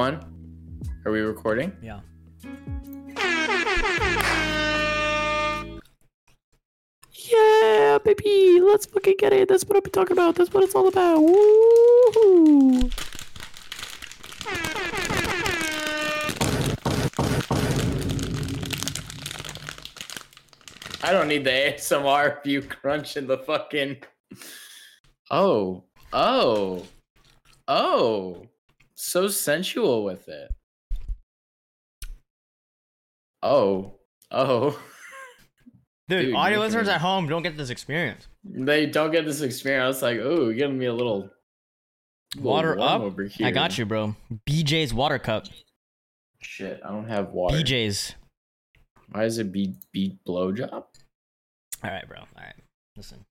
On? Are we recording? Yeah. Yeah, baby, let's fucking get it. That's what I've been talking about. That's what it's all about. Woo! I don't need the ASMR of you crunching the fucking. Oh, oh, oh, so sensual with it. Oh, oh. Dude, Dude, audio listeners at home don't get this experience. They don't get this experience. I was like, oh, giving me a little, little Water up. over here. I got you, bro. BJ's water cup. Shit, I don't have water. BJ's. Why is it B B blowjob? All right, bro. All right. Listen.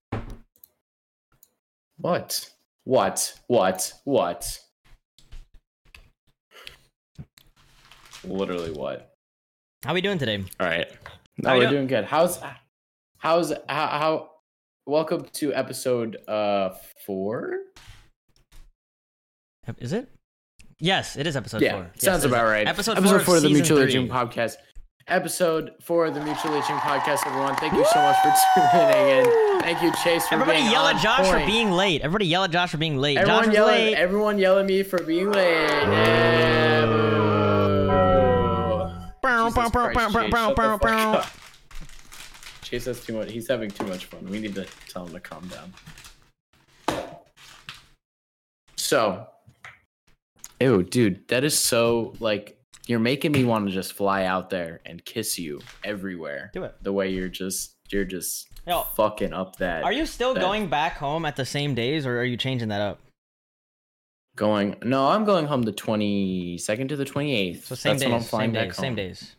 What? What? What? What? Literally what? How are we doing today? All right. How No, we're do- doing good. How's how's how, how welcome to episode uh 4? Is it? Yes, it is episode Yeah, four. Yes, sounds it is. about right. Episode, episode four, four of the season Mutual three. Podcast. Episode 4 of the Mutual Leeching podcast everyone. Thank you so much for tuning in. Thank you Chase for Everybody being yell at Josh for being late. Everybody yell at Josh for being late. Everyone Josh was yell late. at everyone yell at me for being late. Yeah, Christ, bow, Chase, shut the fuck up. Chase has too much. He's having too much fun. We need to tell him to calm down. So, ew, dude, that is so like you're making me want to just fly out there and kiss you everywhere. Do it. The way you're just you're just Yo, fucking up that. are you still that- going back home at the same days, or are you changing that up? going? No, I'm going home the 22nd to the 28th. So same That's when I'm days, flying same back days, same days.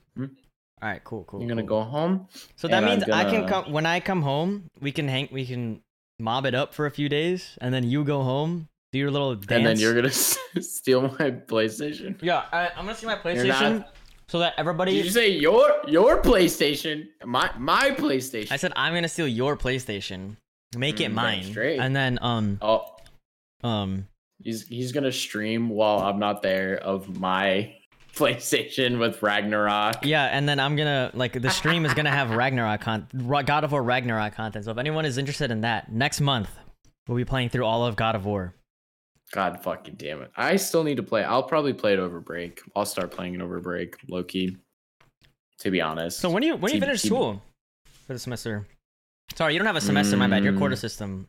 All right, cool, cool. You're gonna cool. go home. So that and I'm means I can come when I come home. We can hang. We can mob it up for a few days, and then you go home, do your little dance, And then you're gonna steal my PlayStation. Yeah, I, I'm gonna see my PlayStation so that everybody. Did you say your your PlayStation? My my PlayStation. I said I'm gonna steal your PlayStation, make it Mm, damn mine, straight. and then um oh, um he's he's gonna stream while I'm not there of my PlayStation with Ragnarok. yeah, and then I'm gonna like the stream is gonna have Ragnarok con God of War Ragnarok content. So if anyone is interested in that, next month we'll be playing through all of God of War. God fucking damn it! I still need to play. I'll probably play it over break. I'll start playing it over break, low key. To be honest. So when do you when do you finish school for the semester? Sorry, you don't have a semester. My bad. Your quarter Mm. system.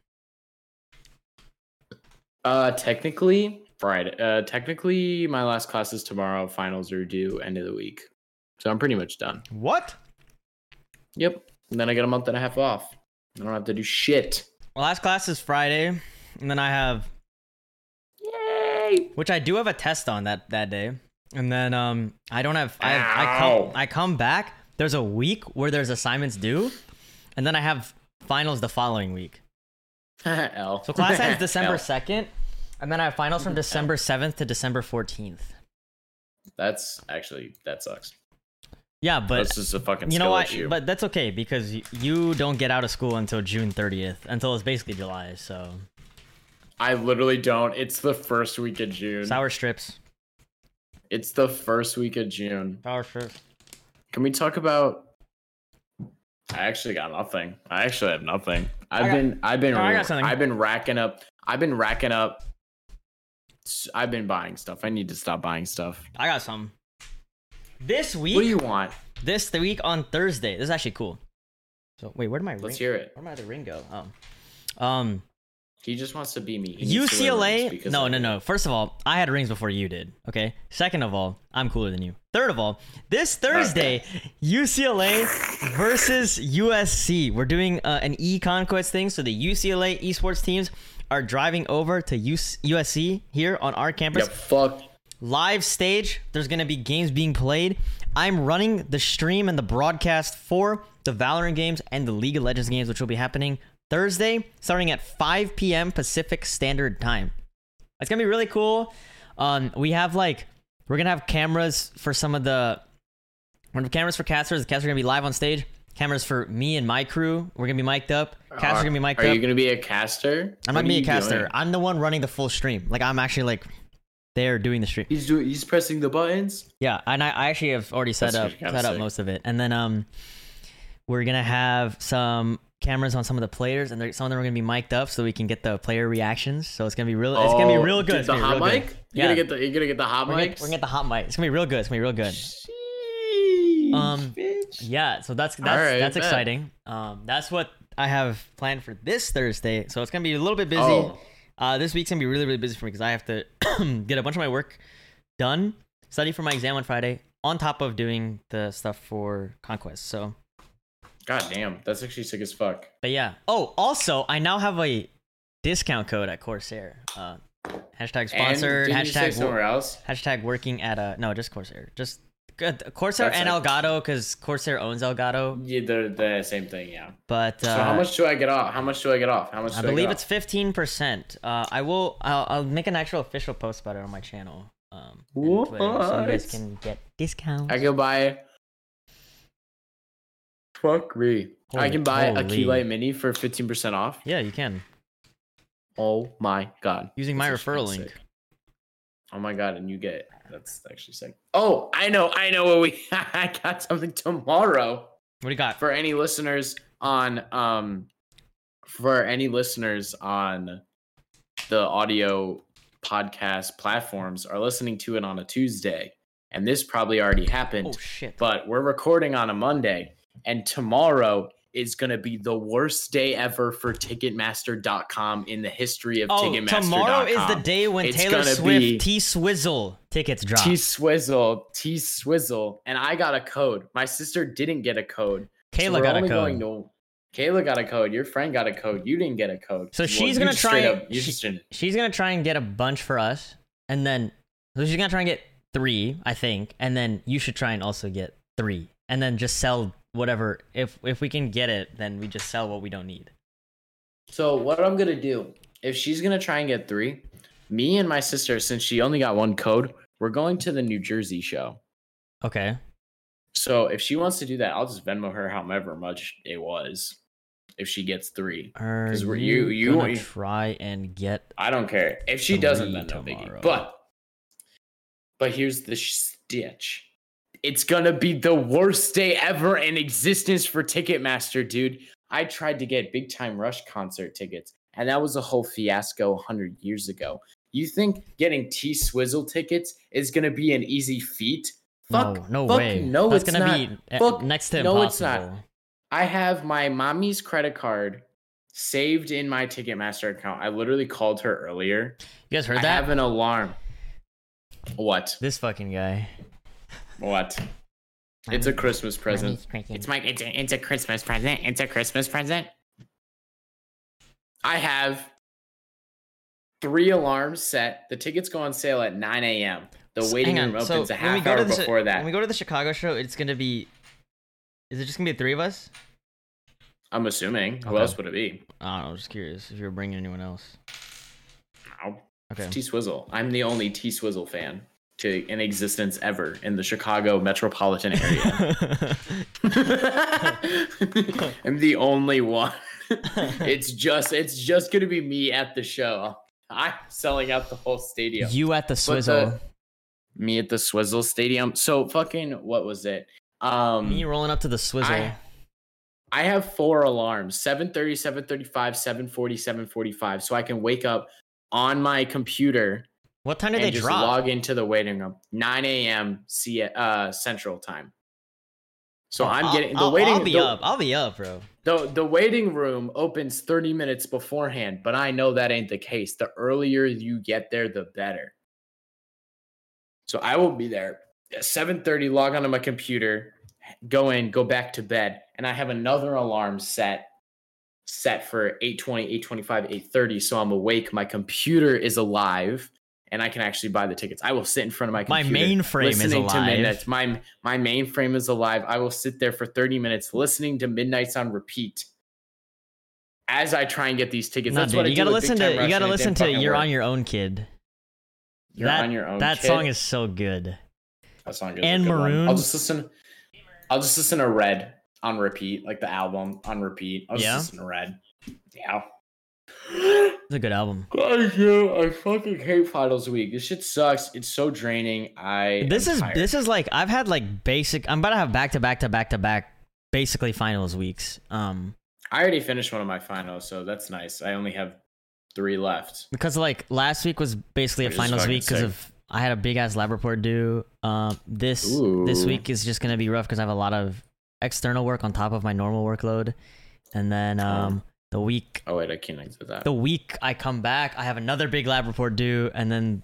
Uh, technically Friday. Uh, technically my last class is tomorrow. Finals are due end of the week, so I'm pretty much done. What? Yep. And then I get a month and a half off. I don't have to do shit. My last class is Friday, and then I have Yay! which I do have a test on that that day, and then um I don't have I I come I come back. There's a week where there's assignments due, and then I have finals the following week. L. So class ends December second, and then I have finals from December seventh to December fourteenth. That's actually that sucks. Yeah, but That's just a fucking you skill know what? issue. But that's okay because you don't get out of school until June thirtieth, until it's basically July. So I literally don't. It's the first week of June. sour strips, It's the first week of June. sour strips. Can we talk about? I actually got nothing. I actually have nothing. I've got- been, I've been, I got something. I've been racking up. I've been racking up. I've been buying stuff. I need to stop buying stuff. I got some. This week, What do you want? this the week on Thursday. This is actually cool. So wait, where did my? Let's hear it. Where did my ring go? Oh, um, He just wants to be me. He needs to wear rings UCLA. No, no, no. First of all, I had rings before you did. Okay. Second of all, I'm cooler than you. Third of all, this Thursday, UCLA versus USC. We're doing uh, an e-conquest thing. So the UCLA esports teams are driving over to US- USC here on our campus. Yeah, fuck. live stage. There's to be games being played. I'm running the stream and the broadcast for the Valorant games and the League of Legends games, which will be happening Thursday, starting at 5 p.m. Pacific Standard Time. It's gonna be really cool. Um, we have like we're gonna have cameras for some of the we're gonna have cameras for casters. The casters are gonna be live on stage. Cameras for me and my crew. We're gonna be mic'd up. Casters are gonna be mic'd Are up. you gonna be a caster? I'm not gonna be a caster. doing? I'm the one running the full stream. Like I'm actually like there doing the stream. He's doing. He's pressing the buttons. Yeah, and I, I actually have already set That's up set up most of it, and then um, we're gonna have some cameras on some of the players, and they're- some of them are gonna be mic'd up so we can get the player reactions. So it's gonna be real. It's gonna be Oh, real good. dude, The hot mic. good. You're Yeah. gonna get the. You're gonna get the hot mics. we're gonna get the hot mic. It's gonna be real good. It's gonna be real good. Sheesh, Um, bitch. Yeah, so that's that's Alright, that's bet. exciting. Um, that's what I have planned for this Thursday. So it's gonna be a little bit busy. Oh, Uh, this week's gonna be really really busy for me because I have to get a bunch of my work done, study for my exam on Friday, on top of doing the stuff for Conquest. So, god damn, that's actually sick as fuck. but yeah. Oh, also, I now have a discount code at Corsair. Uh, hashtag sponsored. and didn't you say Hashtag somewhere else? hashtag working at a no, just Corsair. Just good Corsair That's and like- Elgato because Corsair owns Elgato. Yeah, they're the same thing. Yeah. But uh, So how much do I get off? How much do I get off? How much? I believe get it's fifteen percent. Uh, I will. I'll, I'll make an actual official post about it on my channel. Um, Twitter, so you guys can get discounts. I can buy. Fuck me. I can buy a holy. key light mini for fifteen percent off. yeah, you can Oh my god. using my That's actually referral link. sick. Oh my god, and you get that's actually sick. Oh, I know, I know what we I got something tomorrow What do you got? for any listeners on um for any listeners on the audio podcast platforms are listening to it on a Tuesday. And this probably already happened Oh shit! but we're recording on a Monday, and tomorrow is going to be the worst day ever for Ticketmaster.com in the history of oh, Ticketmaster.com. tomorrow is the day when It's Taylor Swift T Swizzle tickets drop. T Swizzle, T Swizzle, and I got a code. My sister didn't get a code. Kayla we're got a code. To, Kayla got a code. Your friend got a code. You didn't get a code. So Well, she's gonna try and- up- she- She's gonna try and get a bunch for us, and then so she's gonna try and get three, I think, and then you should try and also get three, and then just sell whatever. If if we can get it, then we just sell what we don't need. So what I'm gonna do, if she's gonna try and get three, me and my sister, since she only got one code, we're going to the New Jersey show. Okay. So if she wants to do that, I'll just Venmo her however much it was. If she gets three, because we're- you- you- you- try and get? I don't care. If she doesn't, tomorrow. biggie. But but here's the stitch. It's gonna be the worst day ever in existence for Ticketmaster, dude. I tried to get Big Time Rush concert tickets, and that was a whole fiasco 100 years ago. You think getting T Swizzle tickets is gonna be an easy feat? Fuck, no, no fuck, way. No, That's it's gonna not. be uh, Fuck, next to no, impossible. it's not. I have my mommy's credit card saved in my Ticketmaster account. I literally called her earlier. You guys heard I that? I have an alarm. What? This fucking guy. What? It's a Christmas present. It's my it's a, it's a Christmas present. It's a Christmas present. I have three alarms set. The tickets go on sale at 9 a.m. The S- waiting room on, so opens a half hour before that. When we go to the Chicago show, it's gonna be. Is it just gonna be three of us? I'm assuming. Who else would it be? I don't know. Just curious if you're bringing anyone else. Ow. Okay. T Swizzle. I'm the only T Swizzle fan to in existence ever in the Chicago metropolitan area. I'm the only one. it's just it's just gonna be me at the show. I'm selling out the whole stadium. you at the Swizzle. the- me at the Swizzle Stadium. So fucking what was it? Um Me rolling up to the Swizzle. I, I have four alarms 730, 735, 740, 745. So I can wake up on my computer what time and they just drop? log into the waiting room. 9 a.m. C uh central time. So Oh, I'm I'll- getting the I'll, waiting I'll be the, up. I'll be up, bro. the the waiting room opens 30 minutes beforehand, but I know that ain't the case. The earlier you get there, the better. So I will be there at 7:30, log onto my computer, go in, go back to bed, and I have another alarm set set for 8:20, 8:25, 8:30 so I'm awake, my computer is alive. And I can actually buy the tickets. I will sit in front of my My computer. mainframe is listening to alive. Midnights. My my mainframe is alive. I will sit there for 30 minutes listening to Midnights on repeat as I try and get these tickets. No, That's dude, what I you gotta listen to you gotta listen to "You're work. on Your Own, Kid." You're that on your own. that kid. song is so good. that song is and. Maroon. I'll just listen. I'll just listen to Red on repeat, like the album on repeat. I'll just Yeah? listen to Red. Yeah. It's a good album. I do. I fucking hate finals week. This shit sucks. It's so draining. I This is tired. this is like I've had like basic. I'm about to have back to back to back to back, basically finals weeks. Um, I already finished one of my finals, so that's nice. I only have three left. because like last week was basically a Which is finals week because of I had a big ass lab report due. Um, this this week is just gonna be rough because I have a lot of external work on top of my normal workload, and then um the week Oh wait, I can't connected that. the week I come back, I have another big lab report due, and then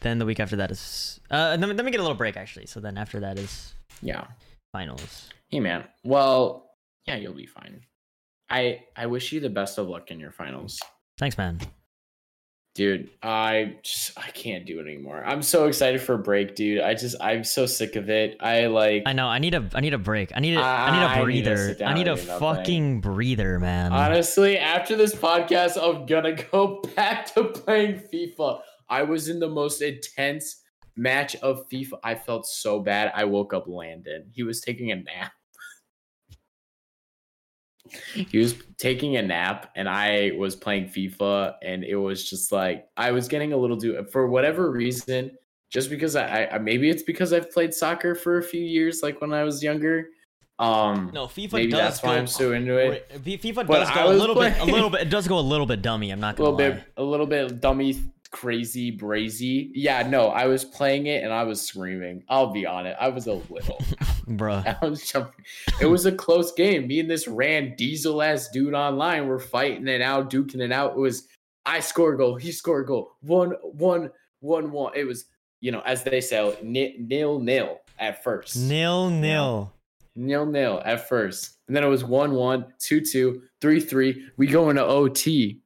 then the week after that is uh then, then we get a little break actually. So then after that is yeah. finals. Hey man. Well, yeah, you'll be fine. I I wish you the best of luck in your finals. Thanks, man. Dude, I just I can't do it anymore. I'm so excited for a break, dude. I just I'm so sick of it. I like I know. I need a. I need a break. I need a. I need I a need to breather. sit down I need a fucking breather, man. honestly, after this podcast, I'm gonna go back to playing FIFA. I was in the most intense match of FIFA. I felt so bad. I woke up Landon. He was taking a nap. He was taking a nap and I was playing FIFA and it was just like I was getting a little do for whatever reason just because I, I maybe it's because I've played soccer for a few years like when I was younger um no, FIFA maybe does that's go. why I'm so into it FIFA does go a little bit. A little bit. It does go a little bit dummy. I'm not a gonna little lie. bit a little bit dummy crazy brazy yeah no I was playing it and I was screaming I'll be honest I was a little Bruh. I was jumping. It was a close game. Me and this ran diesel ass dude online were fighting it out, duking it out. It was I score a goal, he score a goal, one, one, one, one. It was you know as they say ni- nil nil at first, Nil nil. nil nil at first, and then it was one one, two two, three three. We go into OT.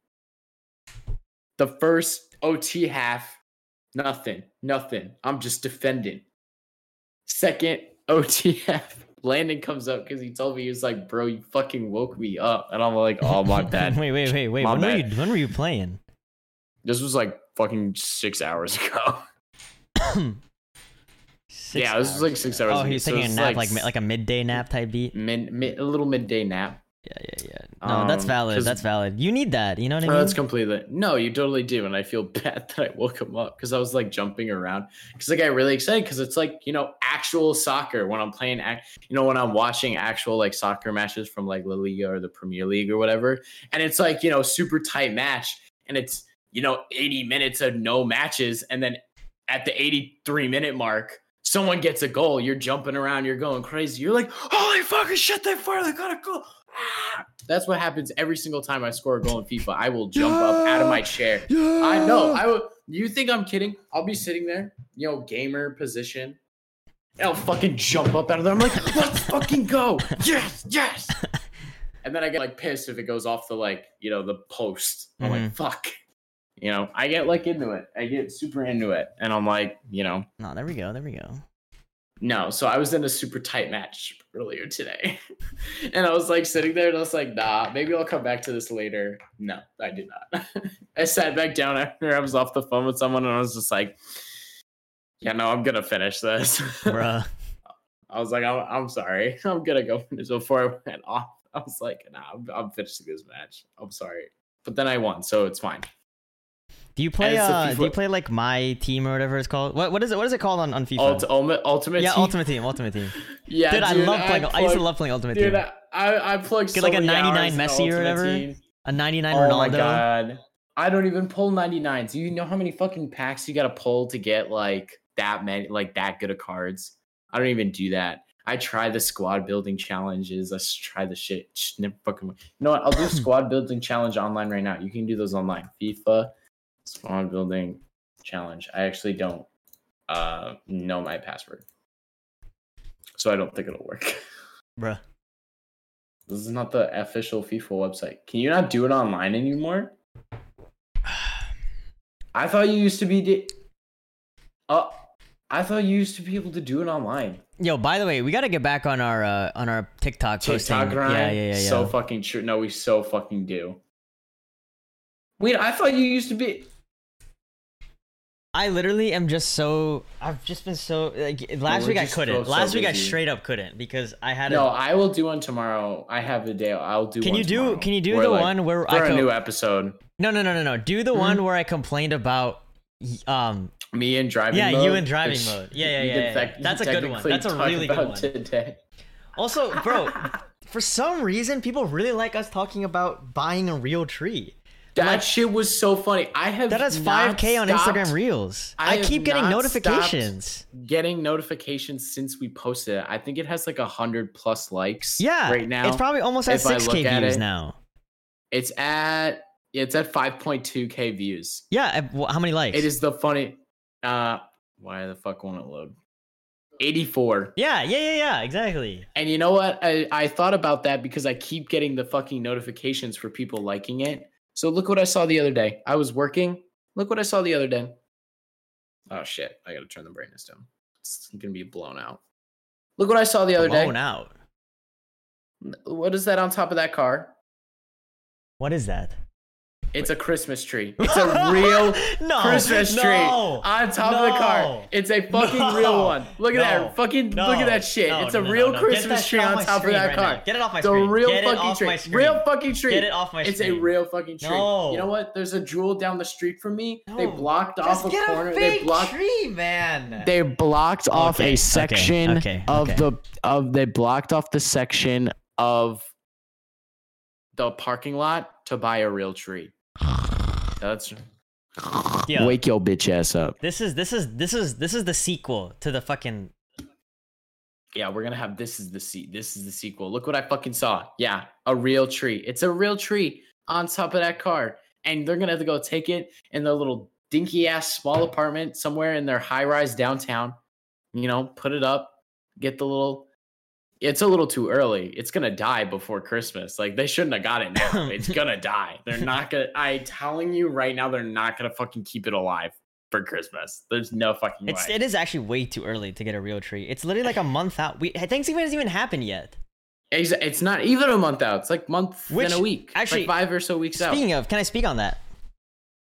The first OT half, nothing, nothing. I'm just defending. Second OT half, Landon comes up because he told me he was like, "Bro, you fucking woke me up," and I'm like, "Oh my bad." wait, wait, wait, wait. My When were you? When were you playing? This was like fucking six hours ago. Six Yeah, this was like ago. six hours Oh, ago, he was so taking a nap, like like like a midday nap type beat. Mid, mid, a little midday nap. Yeah, yeah, yeah. No, that's um, valid. That's valid. You need that. You know what I No, mean? that's completely no. You totally do, and I feel bad that I woke him up because I was like jumping around because I got really excited because it's like you know actual soccer when I'm playing, you know when I'm watching actual like soccer matches from like La Liga or the Premier League or whatever, and it's like you know super tight match, and it's you know 80 minutes of no matches, and then at the 83 minute mark. Someone gets a goal, you're jumping around, you're going crazy. You're like, holy fucking shit, they finally got a goal. Ah! That's what happens every single time I score a goal in FIFA. I will jump up out of my chair. I know. I will. You think I'm kidding? I'll be sitting there, you know, gamer position. And I'll fucking jump up out of there. I'm like, let's fucking go. Yes, yes. And then I get like pissed if it goes off the like, you know, the post. I'm like, fuck. You know, I get like into it. I get super into it. And I'm like, you know, No, there we go. There we go. no. So I was in a super tight match earlier today. and I was like sitting there and I was like, nah, maybe I'll come back to this later. No, I did not. I sat back down after I was off the phone with someone and I was just like, yeah, no, I'm gonna finish this. Bruh. I was like, I'm, I'm sorry. I'm gonna go finish before I went off. I was like, nah, I'm, I'm finishing this match. I'm sorry. But then I won, so it's fine. Do you play a uh do you play like my team or whatever it's called? What what is it what is it called on, on FIFA? Ult- ultimate, ultimate yeah, team. Ultimate Team, Ultimate Team. Yeah, Dude, I love playing I, used to love playing Ultimate Dude, Team. I, I, I plugged Get so like a 99 hours Messi or whatever. Team. A 99 Oh my god. I don't even pull 99s. Do you know how many fucking packs you gotta pull to get like that many like that good of cards? I don't even do that. I try the squad building challenges. Let's try the shit. Sh- never fucking you know what? I'll do squad building challenge online right now. You can do those online. FIFA squad building challenge. I actually don't uh know my password. So I don't think it'll work. Bruh. This is not the official FIFA website. Can you not do it online anymore? I thought you used to be. Di- uh, I thought you used to be able to do it online. Yo, by the way, we got to get back on our uh, on our TikTok posting. TikTok grind. Yeah, yeah, yeah, yeah. So fucking true. No, we so fucking do. Wait, I thought you used to be. I literally am just so. I've just been so like last we're week I couldn't. so last week I straight up couldn't because I had No, a. I will do one tomorrow. I have a day. I'll do. Can one you do- tomorrow. can you do the like, one where for I a new episode? No, no, no, no, no. Do the Mm-hmm. one where I complained about. Um. Me and driving. Yeah, mode, you and driving mode. Yeah, yeah, yeah, yeah. That's a good one. That's a really good one. Today. Also, bro, for some reason, people really like us talking about buying a real tree. That shit was so funny. I have That has 5k on Instagram Reels. I I, keep getting notifications. Getting notifications since we posted it. I think it has like a hundred plus likes. Yeah, right now it's probably almost at six k views it- now. it's at it's at 5.2k views. Yeah, how many likes? It is the funny. Uh, why the fuck won't it load? 84. Yeah, yeah, yeah, yeah, exactly. And you know what? I, I thought about that because I keep getting the fucking notifications for people liking it. So look what I saw the other day. I was working. Look what I saw the other day. Oh shit! I gotta turn the brightness down. It's gonna be blown out. Look what I saw the other Blown day. Blown out. What is that on top of that car? What is that? It's a Christmas tree. It's a real no, Christmas tree no, on top of the car. It's a fucking real one. Look at no, that. Fucking no, look at that shit. no, it's a no, no, real no. Christmas tree on top of that right car. now. Get it off my the screen. real Get it fucking off tree. screen. Real fucking tree. Get it off my It's screen. a real fucking tree. No. You know what? There's a jewel down the street from me. They blocked Just off a corner. a they blocked tree, man. they blocked off Okay, okay, a section okay, of okay. the of they blocked off the section of the parking lot to buy a real tree. That's Yeah. wake your bitch ass up. This is this is this is this is the sequel to the fucking Yeah, we're gonna have this is the se- this is the sequel. Look what I fucking saw. Yeah, a real tree. It's a real tree on top of that car, and they're gonna have to go take it in their little dinky ass small apartment somewhere in their high rise downtown. You know, put it up, get the little. It's a little too early. It's gonna die before Christmas. Like they shouldn't have got it now. It's gonna die. They're not gonna. I telling you right now, they're not gonna fucking keep it alive for Christmas. There's no fucking It's way. it is actually way too early to get a real tree. It's literally like a month out. We Thanksgiving hasn't even happened yet. Exa- It's not even a month out. It's like month Which- and a week. actually, like five or so weeks out. Speaking of, can I speak on that?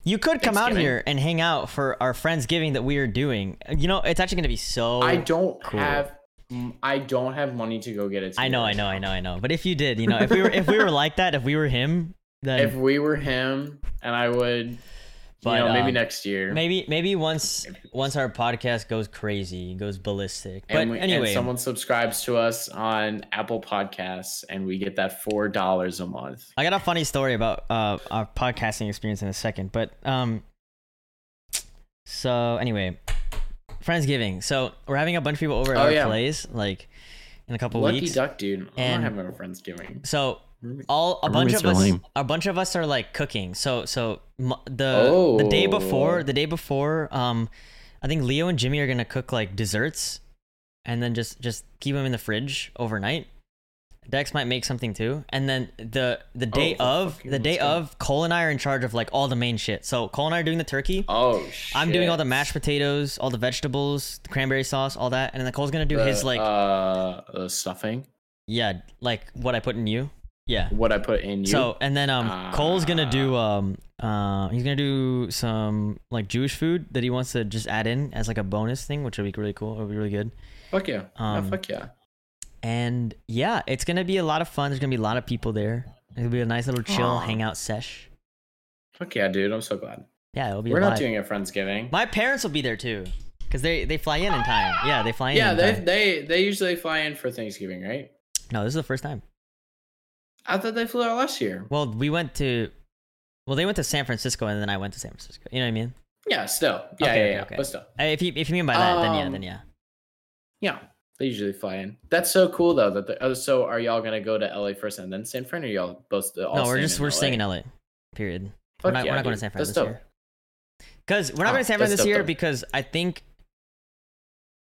You could come out here and hang out for our Friendsgiving that we are doing. You know, it's actually going to be so. I don't cool. have. I don't have money to go get it. I know, I know, I know, I know. But if you did, you know, if we were if we were like that, if we were him, then If we were him, and I would, But, you know, maybe um, next year. maybe maybe once once our podcast goes crazy, goes ballistic. But and, we, and anyway, someone subscribes to us on Apple Podcasts, and we get that four dollars a month. I got a funny story about uh, our podcasting experience in a second, but um, so anyway, Friendsgiving. So we're having a bunch of people over at Oh, our yeah. place, like in a couple Lucky weeks. Lucky duck, dude. I'm And- not having a friendsgiving. So all a bunch roommate's of us, lame. a bunch of us are like cooking. So so m- the the day before, Oh. the day before, um, I think Leo and Jimmy are gonna cook like desserts, and then just just keep them in the fridge overnight. Dex might make something too, and then the the day Oh, of the day of Cole and I are in charge of like all the main shit. So Cole and I are doing the turkey. Oh shit! I'm doing all the mashed potatoes, all the vegetables, the cranberry sauce, all that, and then Cole's gonna do The, his like uh, the stuffing. yeah, like what I put in you. Yeah. What I put in you. So and then um Cole's gonna do um uh he's gonna do some like Jewish food that he wants to just add in as like a bonus thing, which would be really cool. It would be really good. fuck yeah. Oh, um, fuck yeah. And yeah, it's gonna be a lot of fun. There's gonna be a lot of people there. It'll be a nice little chill Aw. hangout sesh. Fuck yeah, dude. I'm so glad. Yeah, it'll be. We're a not vibe. doing a friendsgiving. My parents will be there too, cause they they fly in in time. Yeah, they fly in. Yeah, in they time. they they usually fly in for Thanksgiving, right? No, this is the first time. I thought they flew out last year. Well, we went to. Well, they went to San Francisco, and then I went to San Francisco. You know what I mean? Yeah, still. Yeah, Okay, yeah, okay, yeah. okay. But still. Uh, If you if you mean by that, then yeah, Um, then yeah. Yeah, they usually fly in. That's so cool though. That the, oh, so are y'all gonna go to LA first and then San Fran, or y'all both all No, we're just we're LA? staying in LA. Period. Fuck we're not, yeah, we're not going to. San Fran That's this dope. year. Because we're not Oh, going to San Fran this dope, year though. because I think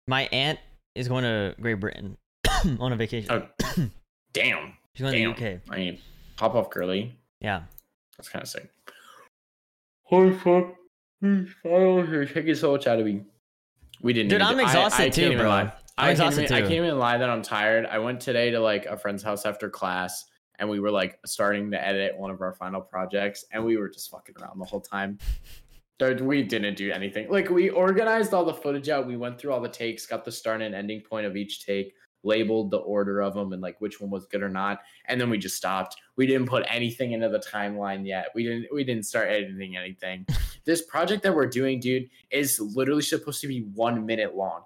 my aunt is going to Great Britain on a vacation. Oh, damn. She's going Damn. to the UK. I mean, pop off girly. Yeah. That's kind of sick. Holy fuck! Taking so much out of me. We didn't. Dude, I'm exhausted I can't too, bro. lie. I'm I can't even- I too. can't even lie that I'm tired. I went today to like a friend's house after class, and we were like starting to edit one of our final projects, and we were just fucking around the whole time. We didn't do anything. Like we organized all the footage out. We went through all the takes, got the start and ending point of each take, labeled the order of them and like which one was good or not, and then we just stopped. We didn't put anything into the timeline yet. We didn't we didn't start editing anything. this project that we're doing, dude, is literally supposed to be 1 minute long.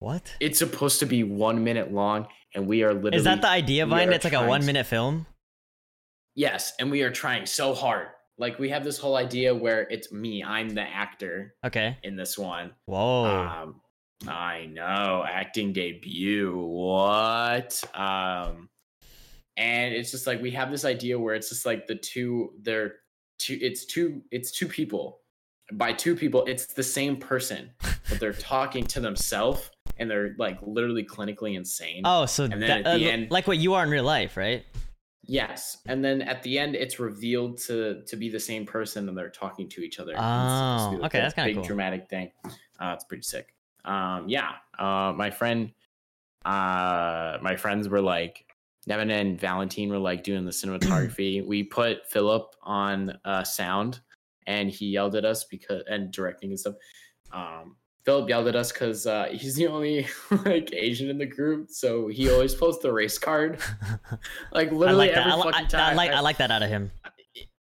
What? It's supposed to be 1 minute long and we are literally Is that the idea behind? It's like a one minute film. Yes, and we are trying so hard. Like we have this whole idea where it's me, I'm the actor Okay. in this one. Whoa. Um, I know acting debut. What? Um, and it's just like we have this idea where it's just like the two. They're two. It's two. It's two people. By two people, it's the same person, but they're talking to themselves, and they're like literally clinically insane. oh, so and then that, at the uh, end- like what you are in real life, right? Yes, and then at the end, it's revealed to to be the same person, and they're talking to each other. and it's supposed to be, Oh, okay, that's kinda big cool. dramatic thing. Uh, it's pretty sick. Um, yeah, uh, my friend, uh, my friends were like, Nevin and Valentine were like doing the cinematography. we put Philip on uh, sound, and he yelled at us because and directing and stuff. Um, Philip yelled at us because uh, he's the only like Asian in the group, so he always posts the race card. Like I literally like that. every I, fucking I- time. I like I- I like that out of him.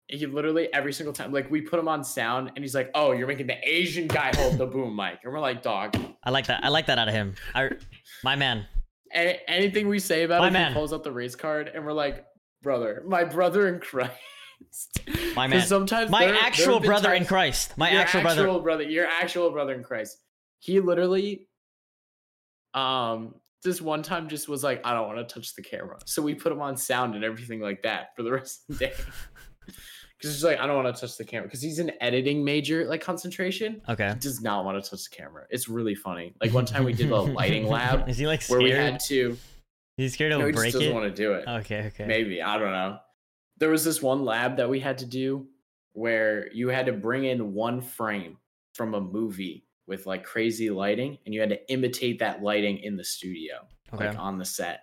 he literally every single time, like we put him on sound, and he's like, "Oh, you're making the Asian guy hold the boom mic," and we're like, "Dog." I like that. I like that out of him. I, my man. A- anything we say about My him, man. he pulls out the race card, and we're like, "Brother, my brother in Christ." My man. Sometimes My there- there actual been brother in Christ. My your actual brother. brother, your actual brother in Christ. He literally, um, this one time just was like, I don't want to touch the camera, so we put him on sound and everything like that for the rest of the day. Because he's like, I don't want to touch the camera because he's an editing major, like concentration. Okay. He does not want to touch the camera. It's really funny. Like one time we did a lighting lab Is he like where scared? we had to. He's scared to No, he just doesn't it. want to do it. Okay. Okay. Maybe I don't know. There was this one lab that we had to do where you had to bring in one frame from a movie with like crazy lighting, and you had to imitate that lighting in the studio, Okay. like on the set.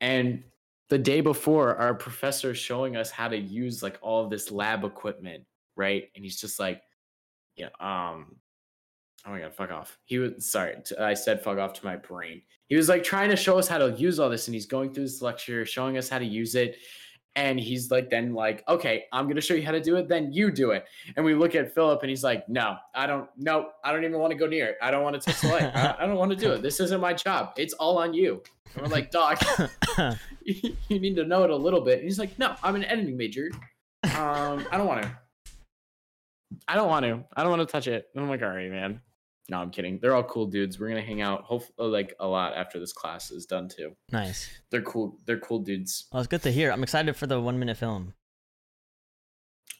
And the day before, our professor is showing us how to use like all of this lab equipment, right? And he's just like, yeah, um, oh my god, fuck off. He was sorry, I said fuck off to my brain. He was like trying to show us how to use all this, and he's going through this lecture, showing us how to use it. And he's like, then like, okay, I'm gonna show you how to do it. Then you do it. And we look at Philip, and he's like, no, I don't, no, I don't even want to go near it. I don't want to touch the light. I, I don't want to do it. This isn't my job. It's all on you. And we're like, Doc, you you need to know it a little bit. And he's like, no, I'm an editing major. Um, I don't want to. I don't want to. I don't want to touch it. And I'm like, all right, man. No, I'm kidding. They're all cool dudes. We're gonna hang out, hopefully, like a lot after this class is done too. nice. They're cool. They're cool dudes. Well, it's good to hear. I'm excited for the one minute film.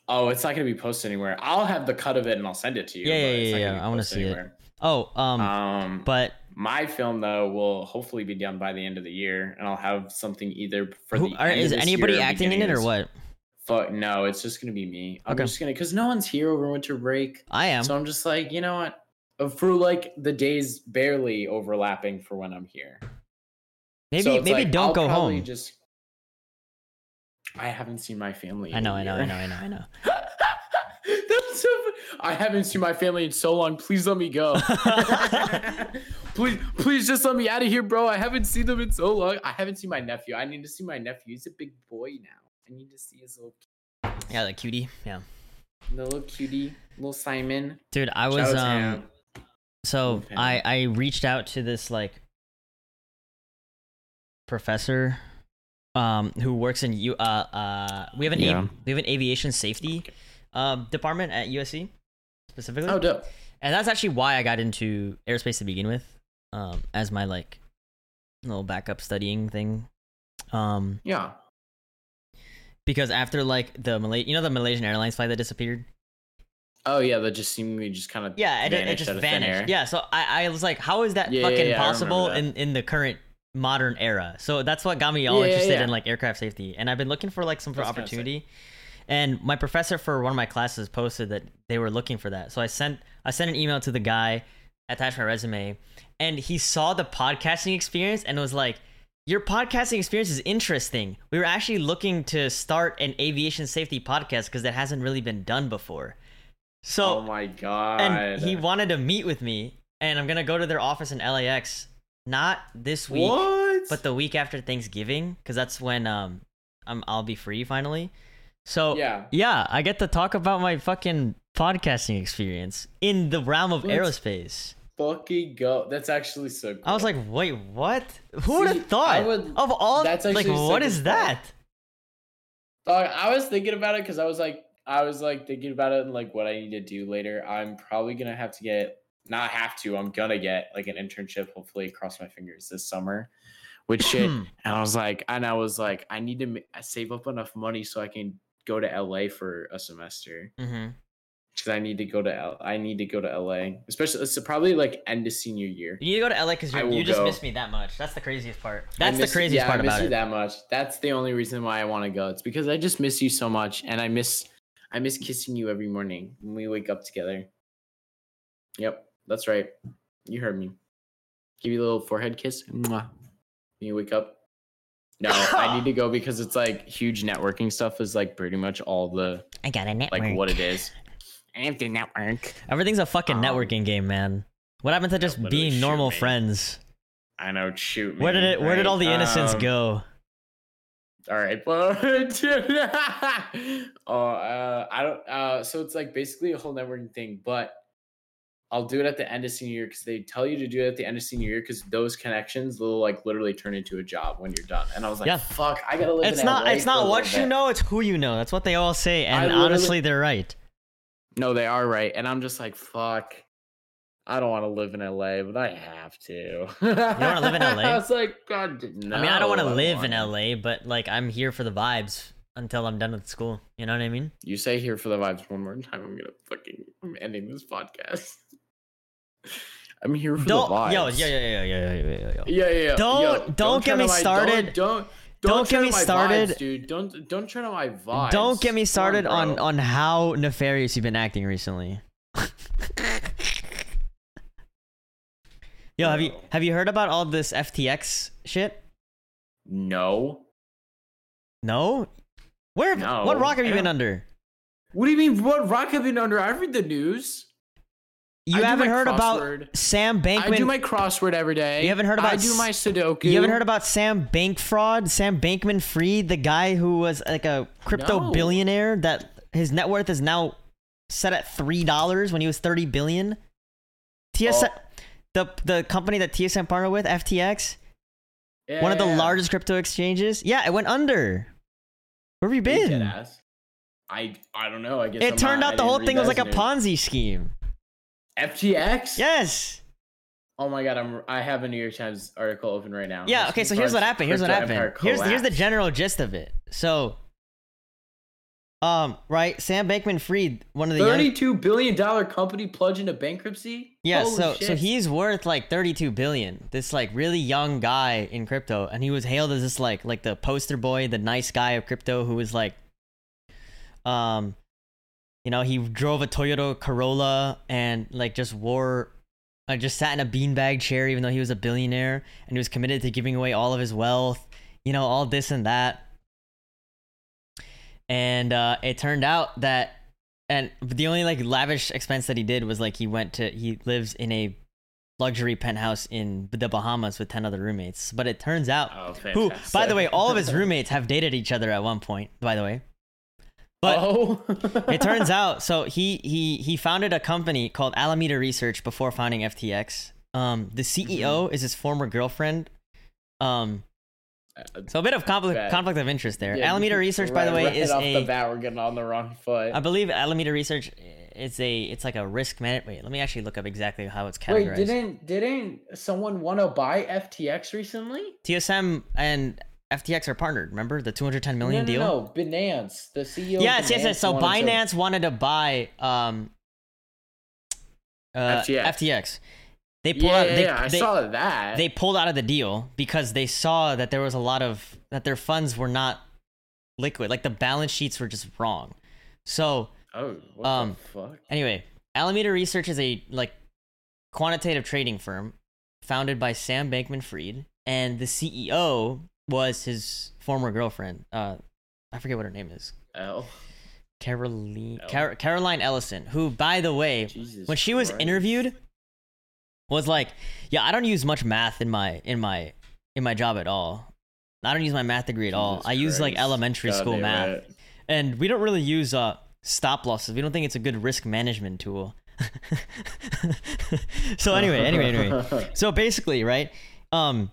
Oh, it's not gonna be posted anywhere. I'll have the cut of it and I'll send it to you. Yeah, yeah, yeah, yeah. I wanna posted see it. Oh, um, Um, but my film though will hopefully be done by the end of the year, and I'll have something either for who, the are, is anybody year acting in it or what? Fuck no, it's just gonna be me. I'm Okay. just gonna because no one's here over winter break. I am. So I'm just like, you know what? For like the days barely overlapping for when I'm here. maybe So maybe like, don't I'll go home. Just I haven't seen my family. I in know, I know, I know, I know, I know. That's so I haven't seen my family in so long. Please let me go. please, please just let me out of here, bro. I haven't seen them in so long. I haven't seen my nephew. I need to see my nephew. He's a big boy now. I need to see his little, Yeah, the cutie. Yeah, the little cutie, little Simon. dude, I was um. So him. I I reached out to this like professor um who works in you uh uh we have an Yeah. av- we have an aviation safety um department at USC specifically. Oh, dope. And that's actually why I got into aerospace to begin with um as my like little backup studying thing. Um Yeah. because after like the Malay you know the Malaysian Airlines flight that disappeared? Oh yeah, that just seemingly just kind of Yeah, it, it just out of thin air. vanished. Yeah, so I, I was like, how is that Yeah, yeah, fucking yeah, remember possible in, in the current modern era? So that's what got me all Yeah, yeah, interested yeah. in like aircraft safety. And I've been looking for like some That's opportunity. And my professor for one of my classes posted that they were looking for that. So I sent I sent an email to the guy, attached my resume, and he saw the podcasting experience and was like, your podcasting experience is interesting. We were actually looking to start an aviation safety podcast because that hasn't really been done before. So oh my god. and he wanted to meet with me, and I'm gonna go to their office in LAX. Not this week, what? but the week after Thanksgiving, because that's when um I'm I'll be free finally. So Yeah. yeah, I get to talk about my fucking podcasting experience in the realm of Let's- aerospace. fucking go. That's actually so. Cool. I was like, wait, what? Who would have thought? Would- of all, that's like, what is that? Dog, I was thinking about it because I was like, I was like thinking about it and like what I need to do later. I'm probably gonna have to get, not have to. I'm gonna get like an internship. Hopefully, cross my fingers this summer. With shit, Hmm. and I was like, and I was like, I need to ma- save up enough money so I can go to LA for a semester. Mm-hmm. Because I need to go to L- I need to go to LA, especially it's probably like end of senior year. You need to go to LA because you just go. miss me that much. That's the craziest part. That's the craziest yeah, part I miss about you it. that much. That's the only reason why I want to go. It's because I just miss you so much, and I miss I miss kissing you every morning when we wake up together. Yep, that's right. You heard me. Give you a little forehead kiss. Mwah. When you wake up. No, I need to go because it's like huge networking stuff is like pretty much all the I got a network. like what it is. I have the network. Everything's a fucking Um, networking game, man. What happened to just being normal me. friends? I know, shoot. Where did it? Where did all the right? innocence Um, go? All right, but oh, uh, I don't. Uh, so it's like basically a whole networking thing, but I'll do it at the end of senior year because they tell you to do it at the end of senior year because those connections will like literally turn into a job when you're done. And I was like, Yeah. fuck, I gotta live. It's in not. LA It's not what you bit. know. It's who you know. That's what they all say, and honestly, they're right. No, they are right, and I'm just like, fuck. I don't want to live in LA, but I have to. you don't want to live in LA? I was like, God, no. I mean, I don't want to live in LA, but like, I'm here for the vibes until I'm done with school. You know what I mean? You say here for the vibes one more time. I'm going to fucking, I'm ending this podcast. I'm here for don't, the vibes. Yo, yeah, yeah, yeah, yeah, yeah, yeah, yeah, Yeah, yeah, yeah. Don't, yo, don't, don't get me my, started. Don't, don't don't, don't get me started, vibes, dude. Don't don't turn on my vibes. Don't get me started on, on on how nefarious you've been acting recently. Yo, have you have you heard about all this FTX shit? No. No. Where? No, what rock have you been under? What do you mean? What rock have you been under? I read the news. You I haven't heard crossword. about Sam Bankman. I do my crossword every day. You haven't heard about I do my Sudoku. You haven't heard about Sam Bank fraud? Sam Bankman Fried, the guy who was like a crypto No. billionaire that his net worth is now set at three dollars when he was thirty billion. TSM, Oh. The the company that TSM partnered with, FTX, one of the Yeah. largest crypto exchanges. Yeah, it went under. Where have you been? I I don't know. I guess It I'm turned not- out the whole thing was like a news. Ponzi scheme. FTX. Yes. Oh my god, I'm I have a New York Times article open right now. Yeah. Okay. So here's what happened. Here's what happened. Here's here's the general gist of it. So, um, right, Sam Bankman-Fried, one of the young, Thirty-two billion dollar company plunged into bankruptcy. yeah. Holy so so he's worth like 32 billion. This like really young guy in crypto, and he was hailed as this like like the poster boy, the nice guy of crypto, who was like, um, you know, he drove a Toyota Corolla and like just wore. I just sat in a beanbag chair, even though he was a billionaire, and he was committed to giving away all of his wealth. You know, all this and that. And uh, it turned out that, and the only like lavish expense that he did was like he went to he lives in a luxury penthouse in the Bahamas with ten other roommates. But it turns out, Oh, who, by the way, all of his roommates have dated each other at one point. By the way, but oh, it turns out so he he he founded a company called Alameda Research before founding FTX. Um, the CEO is his former girlfriend. Um, so a bit of conflict Bad. conflict of interest there. Yeah, Alameda Research, by the way, right is off a the bat we're getting on the wrong foot. I believe Alameda Research is a it's like a risk man. Wait, let me actually look up exactly how it's Wait, categorized. didn't didn't someone want to buy FTX recently? TSM and FTX are partnered. Remember the 210 million no, deal? no, no, Binance, the CEO. of Yes, yes, Binance yes. So wanted to- Binance wanted to buy um uh, FTX. FTX. They pulled Yeah, out. yeah, They, yeah, I they, saw that. they pulled out of the deal because they saw that there was a lot of that their funds were not liquid. Like the balance sheets were just wrong. So oh, what um, the fuck? Anyway, Alameda Research is a like quantitative trading firm founded by Sam Bankman-Fried, and the CEO was his former girlfriend. Uh, I forget what her name is. L. Caroline No. Car- Caroline Ellison, who by the way, Jesus when she was interviewed was like, "Yeah, I don't use much math in my in my in my job at all. I don't use my math degree at all. Jesus I use like Christ. elementary school math." right. and we don't really use uh stop losses. We don't think it's a good risk management tool. so anyway, anyway, anyway. So basically, right? Um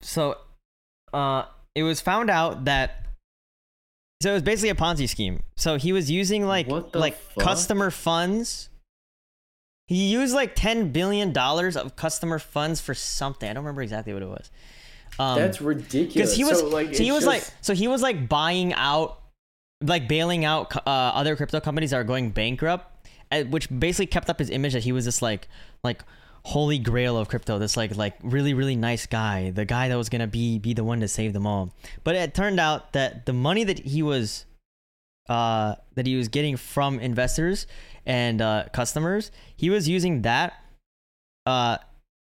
so uh it was found out that so it was basically a Ponzi scheme. So he was using like like fuck? customer funds. He used like 10 billion dollars of customer funds for something. I don't remember exactly what it was. Um, That's ridiculous. because he was so, like, so he was like so he was like buying out like bailing out uh, other crypto companies that are going bankrupt uh, which basically kept up his image that he was this like like holy grail of crypto this like like really really nice guy the guy that was gonna be be the one to save them all but it turned out that the money that he was uh that he was getting from investors and uh customers he was using that uh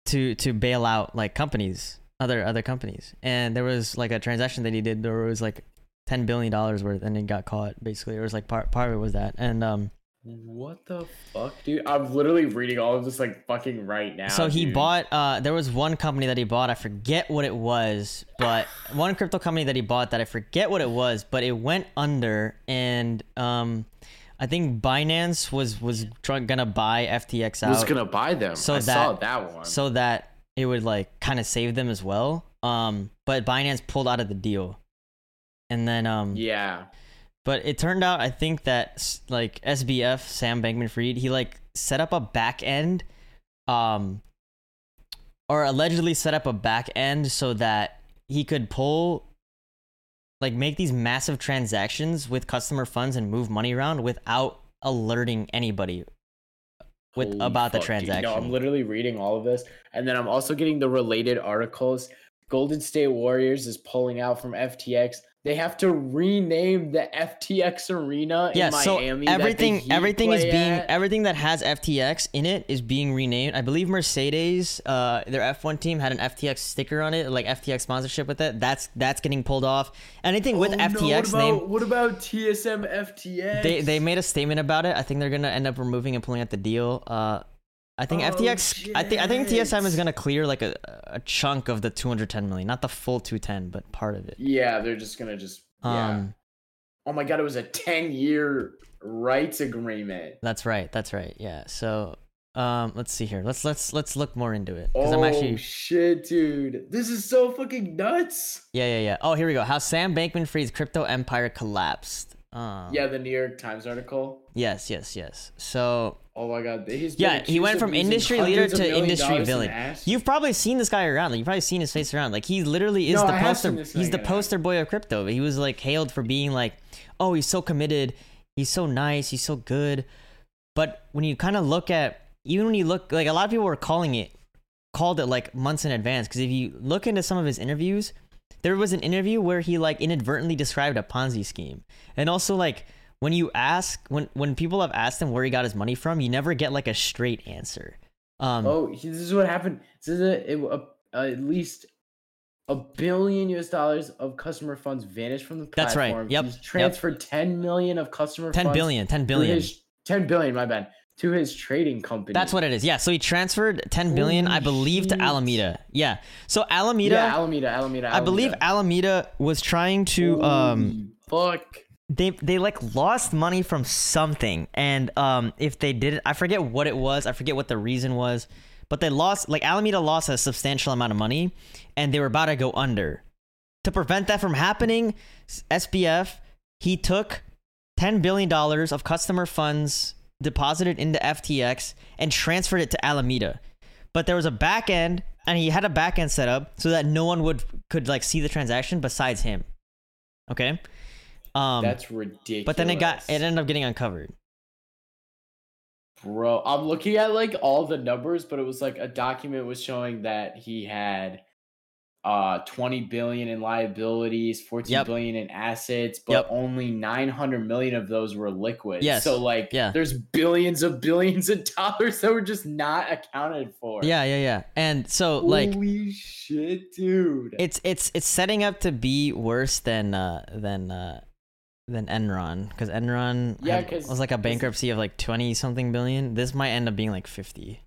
to to bail out like companies other other companies. And there was like a transaction that he did there was like 10 billion dollars worth and it got caught basically. It was like part part of it was that. And um What the fuck, dude? I'm literally reading all of this like fucking right now. so he dude. bought uh there was one company that he bought i forget what it was but one crypto company that he bought that i forget what it was but it went under and um i think binance was was try- gonna buy ftx out was gonna buy them. so I that saw that one. so that it would like kind of save them as well um but binance pulled out of the deal and then um yeah, But it turned out, I think that like SBF Sam Bankman-Fried, he like set up a back end, um, or allegedly set up a back end so that he could pull, like, make these massive transactions with customer funds and move money around without alerting anybody with Holy about the dude. transaction. No, I'm literally reading all of this, and then I'm also getting the related articles. Golden State Warriors is pulling out from FTX. They have to rename the FTX arena yeah, in so Miami. the everything everything is being at. everything that has FTX in it is being renamed. I believe Mercedes, uh, their F1 team had an FTX sticker on it, like FTX sponsorship with it. That's that's getting pulled off. Anything with Oh, no, FTX what about, name, What about TSM FTX? they they made a statement about it. I think they're gonna end up removing and pulling out the deal. Uh, I think Oh, FTX. I think I think TSM is gonna clear like a, a chunk of the 210 million, not the full 210, but part of it. Yeah, they're just gonna just. Yeah. Um, oh my god, it was a ten year rights agreement. that's right. That's right. Yeah. So. Um, let's see here. Let's let's let's look more into it because Oh I'm actually shit, dude! This is so fucking nuts. Yeah, yeah, yeah. Oh, here we go. How Sam Bankman-Fried's crypto empire collapsed. Um, Yeah, the New York Times article. Yes, yes, yes. So Oh my god, he's yeah, he went from industry leader to industry in villain. You've probably seen this guy around. Like, you've probably seen his face around. Like he literally is No, the I poster. He's the poster boy of crypto. He was like hailed for being like, oh, he's so committed. He's so nice. He's so good. But when you kind of look at, even when you look, like a lot of people were calling it, called it like months in advance. Because if you look into some of his interviews, there was an interview where he like inadvertently described a Ponzi scheme, and also like when you ask when when people have asked him where he got his money from, you never get like a straight answer. Um, Oh, this is what happened. This is a, it, a, at least a billion US dollars of customer funds vanished from the platform. That's right. Yep. He's transferred 10 million of customer 10 funds billion, 10 to billion. his- 10 billion, my bad, to his trading company. That's what it is. Yeah. So he transferred 10 billion, I Holy believe, to. Alameda. Yeah. So Alameda, Yeah, Alameda, Alameda. I believe Alameda. Alameda was trying to um Holy fuck. they they like lost money from something and um if they did it I forget what it was I forget what the reason was but they lost like Alameda lost a substantial amount of money and they were about to go under to prevent that from happening SBF he took 10 billion dollars of customer funds deposited into FTX and transferred it to Alameda but there was a back end and he had a back end set up so that no one would could like see the transaction besides him okay um That's ridiculous. but then it got it ended up getting uncovered. Bro, I'm looking at like all the numbers, but it was like a document was showing that he had uh 20 billion in liabilities, fourteen billion Yep. in assets, but Yep. only 900 million of those were liquid. Yes. So like Yeah. there's billions of billions of dollars that were just not accounted for. Yeah, yeah, yeah. And so like Holy shit, dude. it's it's it's setting up to be worse than uh than uh than Enron because Enron Yeah, had- was like a bankruptcy of like twenty something billion. This might end up being like fifty.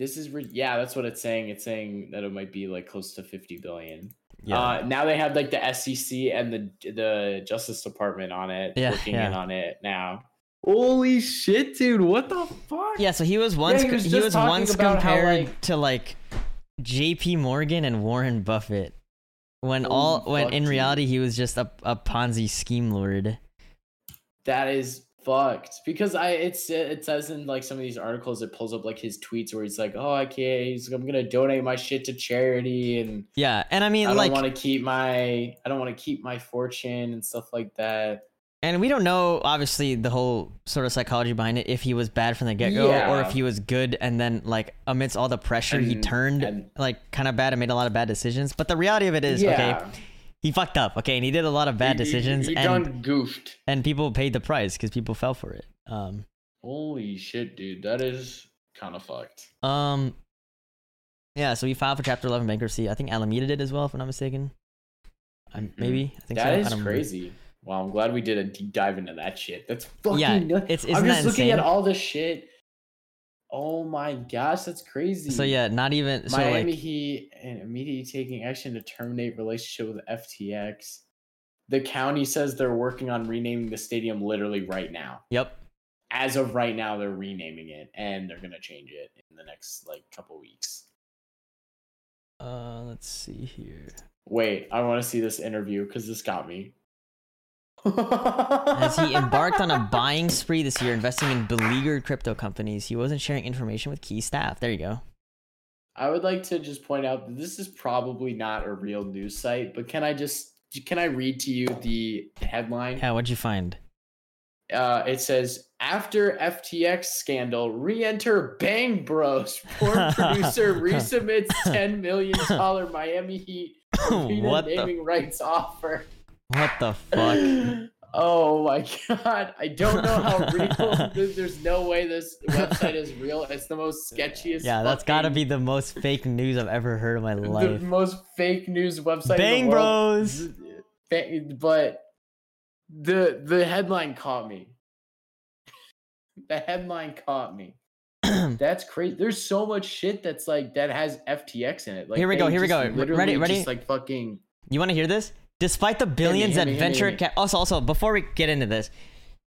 This is re- yeah, that's what it's saying. It's saying that it might be like close to 50 billion. Yeah, Uh, now they have like the SEC and the the Justice Department on it, Yeah, looking in on it now. Holy shit, dude! What the fuck? yeah. So he was once he he was was, once compared like- to like J.P. Morgan and Warren Buffett. When all when in dude. reality he was just a, a Ponzi scheme lord. That is fucked because I it's it says in like some of these articles it pulls up like his tweets where he's like, oh, I can't. He's I'm gonna donate my shit to charity and Yeah, and I mean I don't want to keep my I don't want to keep my fortune and stuff like that. And we don't know, obviously, the whole sort of psychology behind it. If he was bad from the get go, or if he was good, and then like amidst all the pressure, he turned and- like kind of bad and made a lot of bad decisions. But the reality of it is, yeah, okay, he fucked up, okay, and he did a lot of bad He- he- decisions, He, and done goofed. and people paid the price because people fell for it. Um, Holy shit, dude, that is kind of fucked. um, yeah. So he filed for Chapter Eleven bankruptcy. I think Alameda did as well, if I'm not mistaken. I, Mhm. maybe I think so. That I is remember. crazy. Wow, I'm glad we did a deep dive into that shit. That's fucking Yeah, nuts. it's- I'm just looking at all this shit. Oh my gosh, that's crazy. So yeah, not even so Miami like Heat and immediately taking action to terminate relationship with FTX. The county says they're working on renaming the stadium literally right now. yep. As of right now, they're renaming it and they're gonna change it in the next like couple weeks. Uh, let's see here. Wait, I want to see this interview because this got me. As he embarked on a buying spree this year, investing in beleaguered crypto companies, he wasn't sharing information with key staff. There you go. I would like to just point out that this is probably not a real news site, but can I just can I read to you the headline? Yeah, what'd you find? Uh, it says after FTX scandal, re-enter Bang Bros. Porn producer resubmits ten million dollar Miami Heat arena what the naming rights offer. What the fuck? Oh my god! I don't know how real. there's, no way this website is real. It's the most sketchiest. Yeah, that's gotta be the most fake news I've ever heard in my life. the most fake news website. Bang in the world. Bros. But the the headline caught me. The headline caught me. That's crazy. There's so much shit that's like that has FTX in it. Like Here we go, here we go. Literally ready, ready? Just like fucking. You want to hear this? Despite the billions that venture hit ca- also also before we get into this,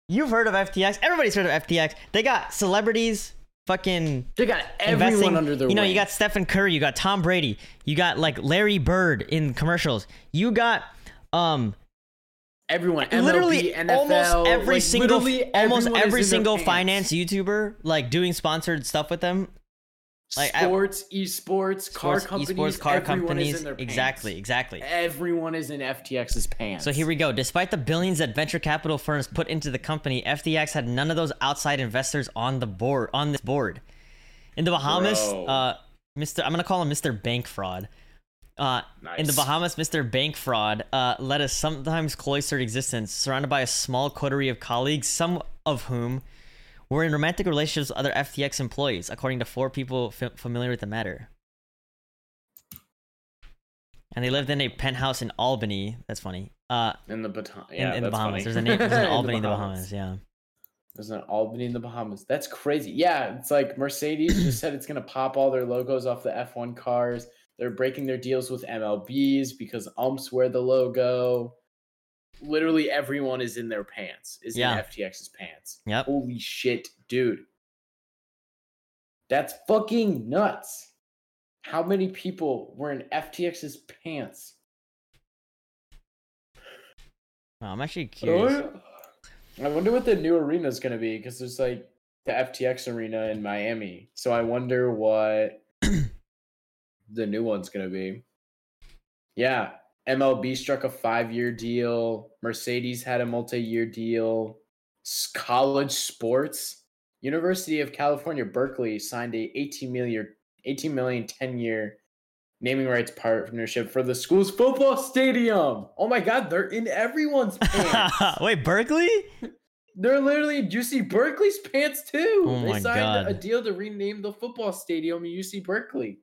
you've heard of FTX. Everybody's heard of FTX. They got celebrities, fucking They got everyone investing. under their. you know, you got Stephen Curry, you got Tom Brady, you got like Larry Bird in commercials. You got um everyone. MLB, literally NFL, almost every like, single almost every single finance YouTuber like doing sponsored stuff with them. Like, I- sports, esports, car companies, esports, car companies. exactly, exactly. Everyone is in FTX's pants. So here we go. Despite the billions that venture capital firms put into the company, FTX had none of those outside investors on the board on this board. In the Bahamas, uh, Mr. I'm gonna call him Mr. Bank Fraud. Uh, In the Bahamas, Mr. Bank Fraud uh, led a sometimes cloistered existence, surrounded by a small coterie of colleagues, some of whom were in romantic relationships with other FTX employees, according to four people f- familiar with the matter. And they lived in a penthouse in Albany. That's funny. Uh, in the Bahamas. Yeah, in the Bahamas. funny. There's, a name, there's an In Albany in the Bahamas. Yeah. There's an Albany in the Bahamas. That's crazy. Yeah, it's like Mercedes just said it's gonna pop all their logos off the F1 cars. They're breaking their deals with MLBs because umps wear the logo. Literally everyone is in their pants. Is Yeah. in FTX's pants. Yep. Holy shit, dude. That's fucking nuts. How many people were in FTX's pants? Wow, I'm actually uh, curious. I wonder what the new arena is going to be because there's like the FTX arena in Miami. So I wonder what the new one's going to be. Yeah. MLB struck a five year deal. Mercedes had a multi year deal. College sports. University of California, Berkeley signed a 18 million, 18 million 10 year naming rights partnership for the school's football stadium. Oh my God, they're in everyone's pants. Wait, Berkeley? They're literally UC Berkeley's pants too. Oh they signed a deal to rename the football stadium UC Berkeley.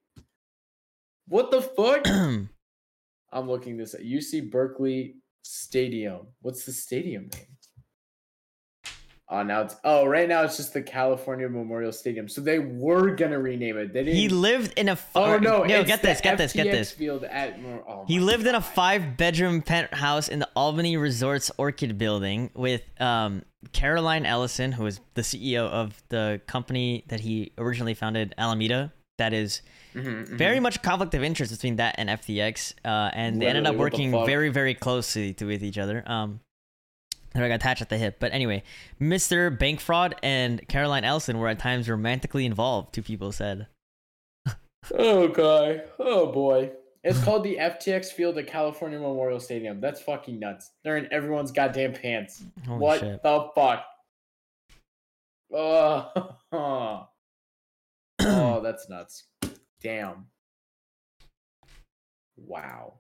What the fuck? I'm looking this at UC Berkeley Stadium. What's the stadium name? Oh, now it's oh, right now it's just the California Memorial Stadium. So they were gonna rename it. They didn't. He lived in a. f- oh no! no, get this, get this, get this. Field at. Oh, He lived in a five-bedroom penthouse in the Albany Resorts Orchid Building with um, Caroline Ellison, who is the CEO of the company that he originally founded, Alameda. That is Mhm, mhm. very much conflict of interest between that and FTX, uh, and they ended up Literally, working very, very closely to with each other. Um, they got attached at the hip. But anyway, Mr. Bank Fraud and Caroline Ellison were at times romantically involved. Two people said. Oh guy. Oh boy. It's called the FTX Field at California Memorial Stadium. That's fucking nuts. They're in everyone's goddamn pants. Holy what shit. the fuck? Oh, oh, that's nuts. Damn. Wow.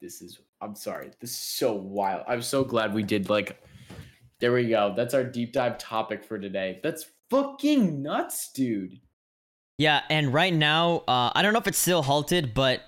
This is I'm sorry. This is so wild. I'm so glad we did like there we go. That's our deep dive topic for today. That's fucking nuts, dude. Yeah, and right now, uh, I don't know if it's still halted, but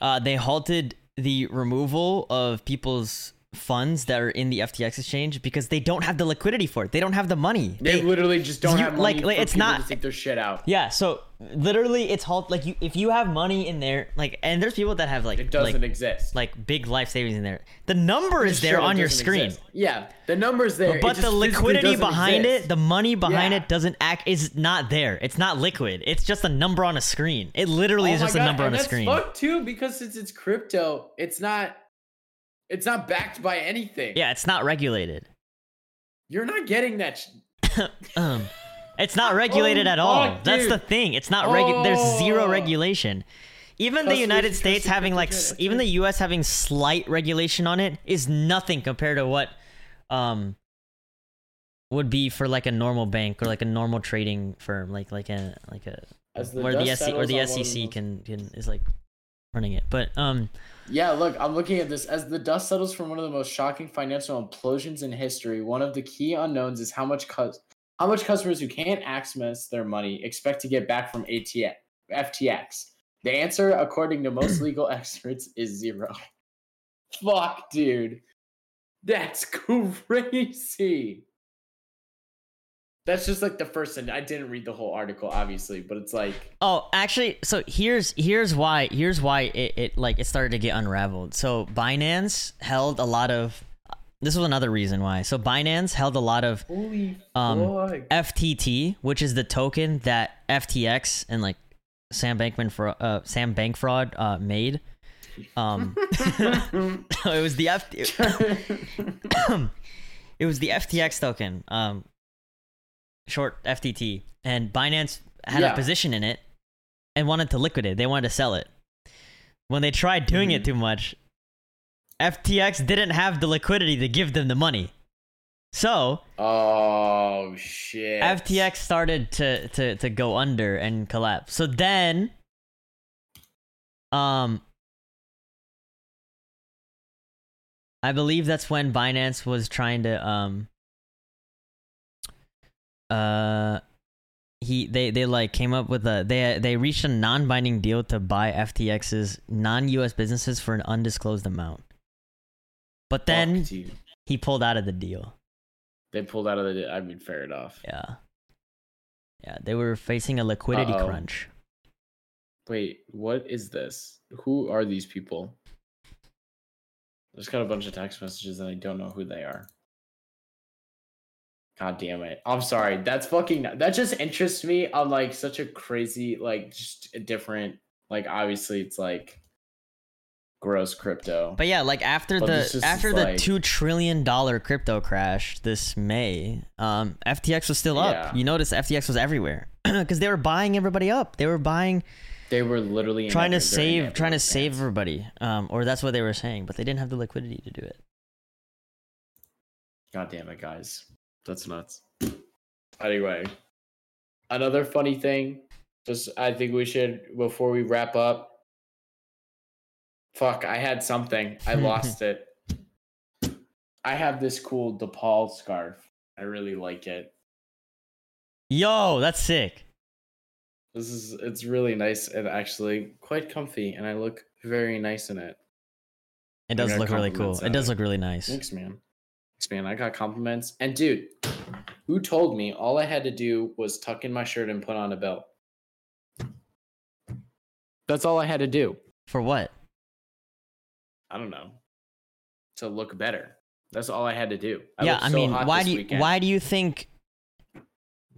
uh, they halted the removal of people's funds that are in the FTX exchange because they don't have the liquidity for it. They don't have the money. They, They- literally just don't you- have like- money like, it's not- to take their shit out. yeah, so literally, it's halt. Like you, if you have money in there, like, and there's people that have like It doesn't like, exist. like big life savings in there. The number is there on your screen. exist. Yeah, the numbers there. it But the liquidity behind exist. it, the money behind Yeah. it doesn't act is not there. It's not liquid. It's just a number on a screen. It literally Oh is just a number and on a screen. fucked too because since it's crypto. It's not. It's not backed by anything. Yeah, it's not regulated. You're not getting that. Sh- Um, it's not regulated Oh, at all. fuck, That's the thing. It's not regu- There's zero regulation. Even the United States having like, crypto s- jet, even the U.S. having slight regulation on it is nothing compared to what, um, would be for like a normal bank or like a normal trading firm, like like a like a the where the SEC or the on one the SEC can, can is like running it. But um, Yeah, look, I'm looking at this. As the dust settles from one of the most shocking financial implosions in history, one of the key unknowns is how much cus- how much customers who can't access their money expect to get back from ATX, FTX. The answer, according to most legal experts, is zero. Fuck, dude. That's crazy. That's just like the first sentence. I didn't read the whole article, obviously, but it's like Oh, actually, so here's here's why here's why it, it like it started to get unraveled. So Binance held a lot of this was another reason why. So Binance held a lot of holy Um. FTT, which is the token that FTX and like Sam Bankman for uh, Sam Bank Fraud uh, made. Um, it was the F. it was the FTX token, um, short FTT, and Binance had Yeah. a position in it and wanted to liquidate. it. They wanted to sell it. When they tried doing it Mhm. too much, FTX didn't have the liquidity to give them the money. So Oh shit. FTX started to, to to go under and collapse. So then, um, I believe that's when Binance was trying to um, uh, he they they like came up with a they they reached a non-binding deal to buy FTX's non-U.S. businesses for an undisclosed amount. But then he pulled out of the deal. they pulled out of the. I mean, fair enough. Yeah. Yeah, they were facing a liquidity Uh-oh. crunch. Wait, what is this? Who are these people? I just got a bunch of text messages and I don't know who they are. God damn it. I'm sorry. That's fucking that just interests me on like such a crazy, like just a different like obviously it's like gross crypto. But yeah, like after But the after the like- two trillion dollar crypto crash this May, um, FTX was still up. Yeah. You notice FTX was everywhere because they were buying everybody up. They were buying, they were literally trying to every- they're in save, trying to save everybody. Um, or that's what they were saying, but they didn't have the liquidity to do it. God damn it, guys. That's nuts. Anyway, another funny thing, just I think we should before we wrap up. Fuck, I had something. I lost it. I have this cool DePaul scarf. I really like it. Yo, that's sick. This is it's really nice and actually quite comfy and I look very nice in it. It does look really cool. It does look really nice. Thanks, man. Man. I got compliments. And dude, who told me all I had to do was tuck in my shirt and put on a belt? That's all I had to do. For what? I don't know. To look better. That's all I had to do. I yeah, I so mean, why do you weekend. why do you think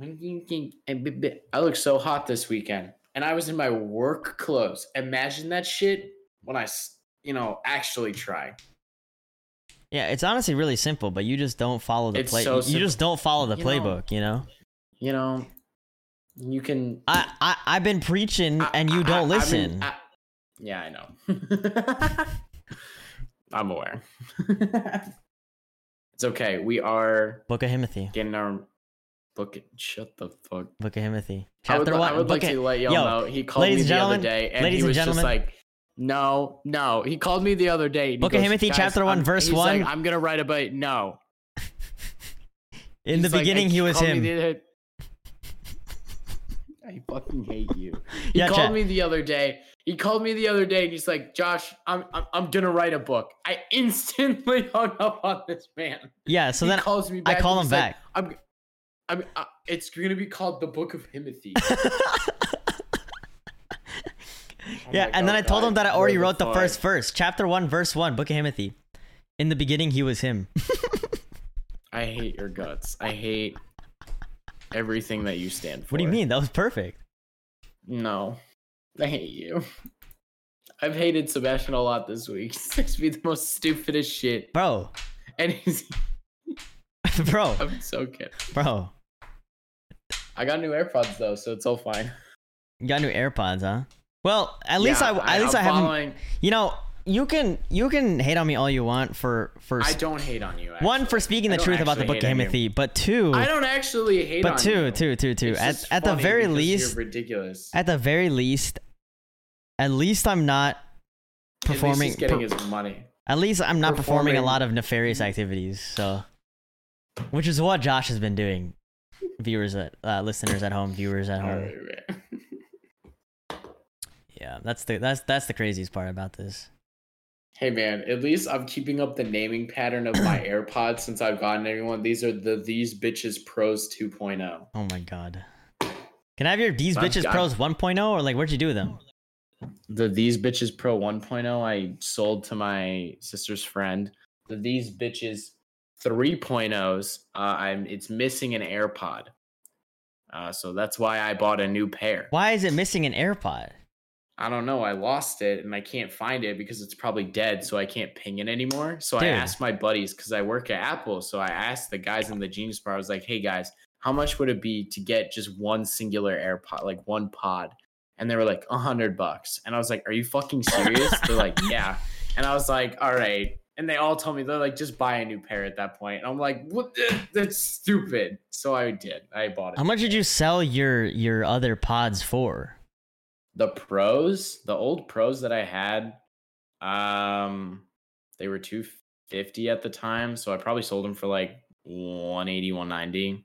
eh, I look so hot this weekend, and I was in my work clothes. Imagine that shit when I, you know, actually try. Yeah, it's honestly really simple, but you just don't follow the It's play. so you just don't follow the You know- playbook, you know? You know, you can. I, I I've been preaching I- and you I- don't I- listen. yeah, I know. I'm aware. it's okay. We are Book of Himothy. getting our book. Shut the fuck. Book of Himothy. I would, one. I would like to let y'all Yo, know he called me the other day, and he was just like, "No, no." He called me the other day. Book of "Guys, chapter one, I'm-" verse he's like, one. I'm gonna write about. No. In the like, beginning, he was him. I fucking hate you. He Yeah, called chat. me the other day. He called me the other day, and he's like, "Josh, I'm I'm, I'm gonna write a book." I instantly hung up on this man. Yeah, so he then calls me I call him he's like, back. I'm, I'm, uh, it's gonna be called the Book of Himothy. Yeah, like, and then "Oh, I told him that I already wrote the fuck?" first verse, chapter one, verse one, Book of Himothy. In the beginning, he was him. I hate your guts. I hate everything that you stand for. what do you mean? That was perfect. No, I hate you. I've hated Sebastian a lot this week. He says to be the most stupidest shit, Bro, and he's. bro, I'm so kidding. bro. I got new AirPods though, so it's all fine. You got new AirPods, huh? Well, at least Yeah, I, at least I'm I haven't. following- You know, you can you can hate on me all you want for for I don't hate on you. one for speaking the truth about the actually Book of hate on you. Himothy, but two, I don't actually hate on but two, you. two, two, two. At at the very least, you're ridiculous. at the very least, at least I'm not At performing. he's getting per- his money. at least I'm not performing a lot of nefarious activities. So, which is what Josh has been doing. Viewers, at, uh, listeners at home, viewers at All home. Right, man. Yeah, that's the that's that's the craziest part about this. Hey man, at least I'm keeping up the naming pattern of my AirPods since I've gotten everyone. These are the These Bitches Pros 2.0. Oh my god. Can I have your These I've Bitches got- Pros 1.0 or like what'd you do with them? The These Bitches Pro 1.0 I sold to my sister's friend. The These Bitches 3.0s, uh, I'm it's missing an AirPod. Uh, so that's why I bought a new pair. Why is it missing an AirPod? I don't know. I lost it and I can't find it because it's probably dead, so I can't ping it anymore. So Dude. I asked my buddies because I work at Apple. So I asked the guys in the Genius Bar. I was like, "Hey guys, how much would it be to get just one singular AirPod, like one pod?" And they were like, "A hundred bucks." And I was like, "Are you fucking serious?" They're like, "Yeah." And I was like, "All right." And they all told me they're like, "Just buy a new pair at that point." And I'm like, "What? That's stupid." So I did. I bought it. How much did you sell your your other pods for? The pros the old pros that i had um they were 250 at the time so i probably sold them for like 180 190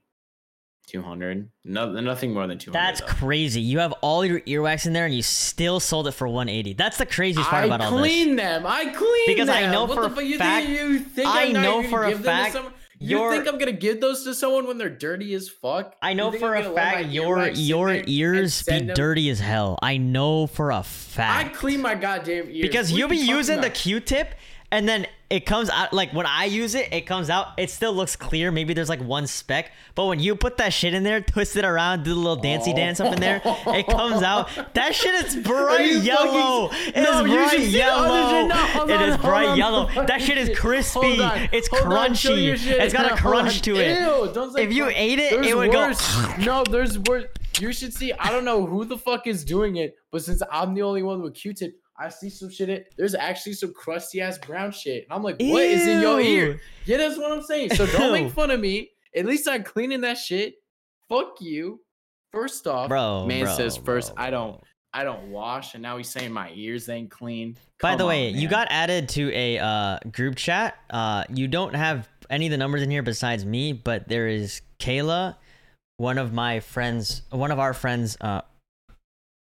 200 no, nothing more than 200 That's though. crazy. You have all your earwax in there and you still sold it for 180. That's the craziest part I about all this. I clean them. I clean Because I know What for the a? You fact- think, you think I know for a give them to fact? You your- think I'm gonna give those to someone when they're dirty as fuck? I know for I'm a fact your your ears be them- dirty as hell. I know for a fact. I clean my goddamn ears. because What you'll be using the? Q-tip and then it comes out like when I use it, it comes out. It still looks clear. Maybe there's like one speck, but when you put that shit in there, twist it around, do the little dancey Oh. dance up in there, it comes out. That shit is bright yellow. fucking- It is No, bright yellow. No, It on, is bright on, yellow. That shit is crispy. It's hold on, crunchy. shit. It's got a crunch to it. Ew, If you ate it, There's it would go- no, there's worse. You should see. I don't know who the fuck is doing it, but since I'm the only one with Q-tip, I see some shit. In, there's actually some crusty ass brown shit, and I'm like, what is in your ear? Yeah, that's what I'm saying. So don't make fun of me. At least I'm cleaning that shit. Fuck you. First off, Bro, man bro, says first. bro, I don't. I don't wash, and now he's saying my ears ain't clean. By the on, way, you got added to a uh, group chat. Uh, you don't have any of the numbers in here besides me, but there is Kayla, one of my friends, one of our friends uh,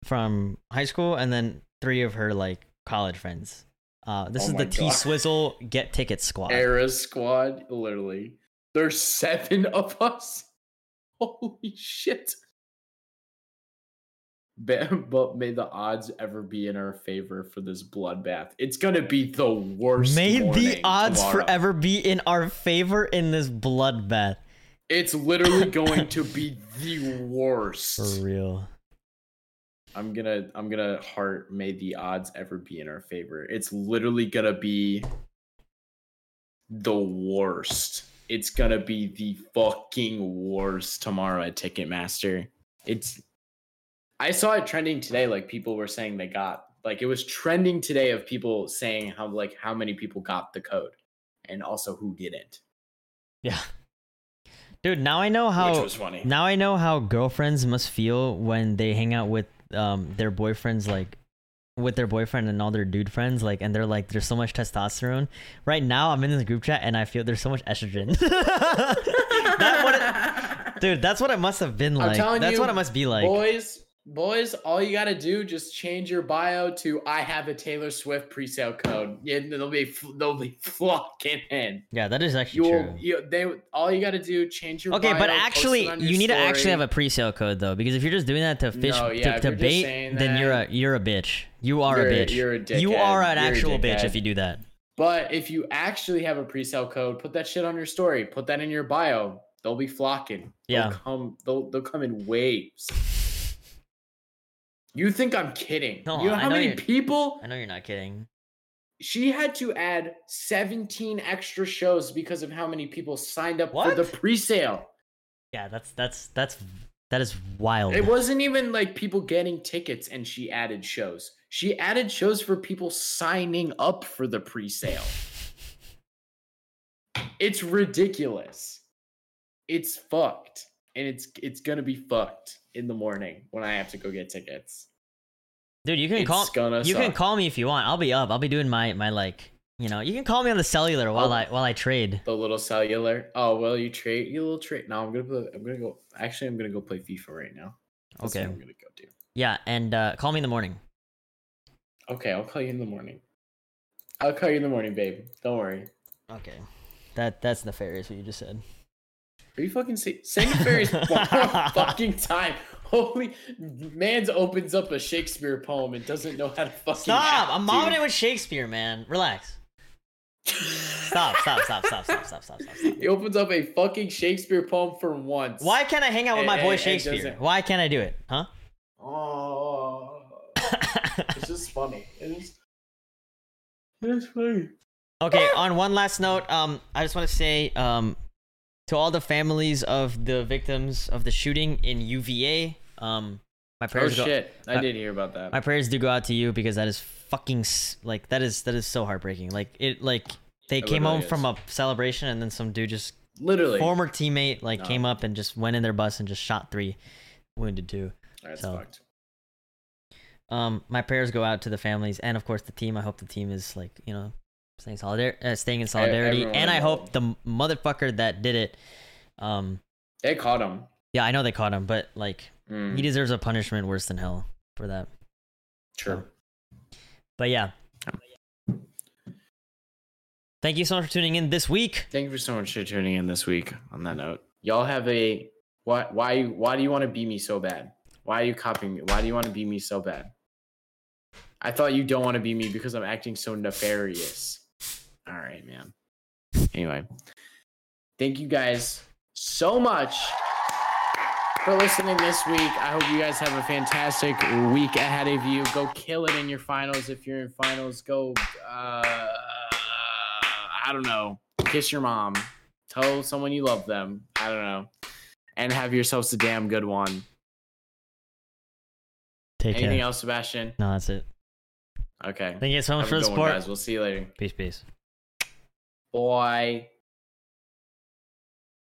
from high school, and then three of her like college friends. Uh, this Oh is the T Swizzle Get Ticket Squad. Era squad, literally. There's seven of us. Holy shit. But, but may the odds ever be in our favor for this bloodbath. It's gonna be the worst. May the odds tomorrow. forever be in our favor in this bloodbath. It's literally going to be the worst. For real. I'm gonna I'm gonna heart may the odds ever be in our favor. It's literally gonna be the worst. It's gonna be the fucking worst tomorrow at Ticketmaster. It's I saw it trending today, like people were saying they got like it was trending today of people saying how like how many people got the code and also who didn't. Yeah. Dude, now I know which how was funny. now I know how girlfriends must feel when they hang out with um their boyfriends like with their boyfriend and all their dude friends like and they're like there's so much testosterone. Right now I'm in this group chat and I feel there's so much estrogen. that what it, dude, that's what it must have been I'm like. telling That's you, what it must be like. boys, boys, all you gotta do just change your bio to "I have a Taylor Swift presale code." Yeah, they'll be they'll be flocking in. Yeah, that is actually You'll true. you they all you gotta do change your. Okay, bio, but actually, you need to actually have a pre-sale code though, because if you're just doing that to fish No, yeah, to, to bait, then you're a you're a bitch. You are a bitch. you're a you are an You're actual bitch if you do that. But if you actually have a presale code, put that shit on your story. Put that in your bio. They'll be flocking. They'll Yeah. come. They'll they'll come in waves. You think I'm kidding? No, you know how know many people I know you're not kidding. she had to add 17 extra shows because of how many people signed up for the pre-sale. Yeah, that's that's that's that is wild. It wasn't even like people getting tickets and she added shows. She added shows for people signing up for the pre-sale. It's ridiculous. It's fucked. And it's it's going to be fucked in the morning when I have to go get tickets. Dude, you can It's call gonna you can call me if you want. I'll be up. I'll be doing my my like you know you can call me on the cellular while Oh. I while I trade. The little cellular. Oh, well, you trade you little trade. No, I'm going to play, I'm to go Actually, I'm going to go play FIFA right now. That's Okay. I'm to go do. Yeah, and uh, call me in the morning. Okay, I'll call you in the morning. I'll call you in the morning, babe. Don't worry. Okay, that that's nefarious what you just said. Are you fucking see- saying fairies one fucking time? Holy man's opens up a Shakespeare poem and doesn't know how to fucking stop. Act, I'm mobbing with Shakespeare, man. Relax. Stop, stop, stop, stop, stop, stop, stop, stop. He opens up a fucking Shakespeare poem for once. Why can't I hang out with my boy Shakespeare? Why can't I do it? Huh? Oh. it's just funny. It is, it is funny. Okay, on one last note, um, I just want to say, um, to all the families of the victims of the shooting in UVA, um, my Oh prayers go, shit! I uh, did hear about that. my prayers do go out to you because that is fucking like that is that is so heartbreaking. Like it, like they It came home literally from a celebration and then some dude just Literally. former teammate like No. came up and just went in their bus and just shot three, wounded two. That's so- fucked. Um, my prayers go out to the families and of course the team. I hope the team is like you know staying solidar- uh, staying in solidarity, everyone and I hope the motherfucker that did it, um, They caught him. yeah, I know they caught him, but like Mm, he deserves a punishment worse than hell for that. true. But yeah. Thank you so much for tuning in this week. Thank you for so much for tuning in this week. On that note, y'all have a why? Why? Why do you want to be me so bad? Why are you copying me? Why do you want to be me so bad? I thought you don't want to be me because I'm acting so nefarious. All right, man. Anyway, thank you guys so much for listening this week. I hope you guys have a fantastic week ahead of you. Go kill it in your finals if you're in finals. Go, uh, I don't know, kiss your mom. Tell someone you love them. I don't know. And have yourselves a damn good one. Take care. Anything care. else, Sebastian? No, that's it. Okay. Thank you so much Have for the good one, support. guys. We'll see you later. Peace, peace by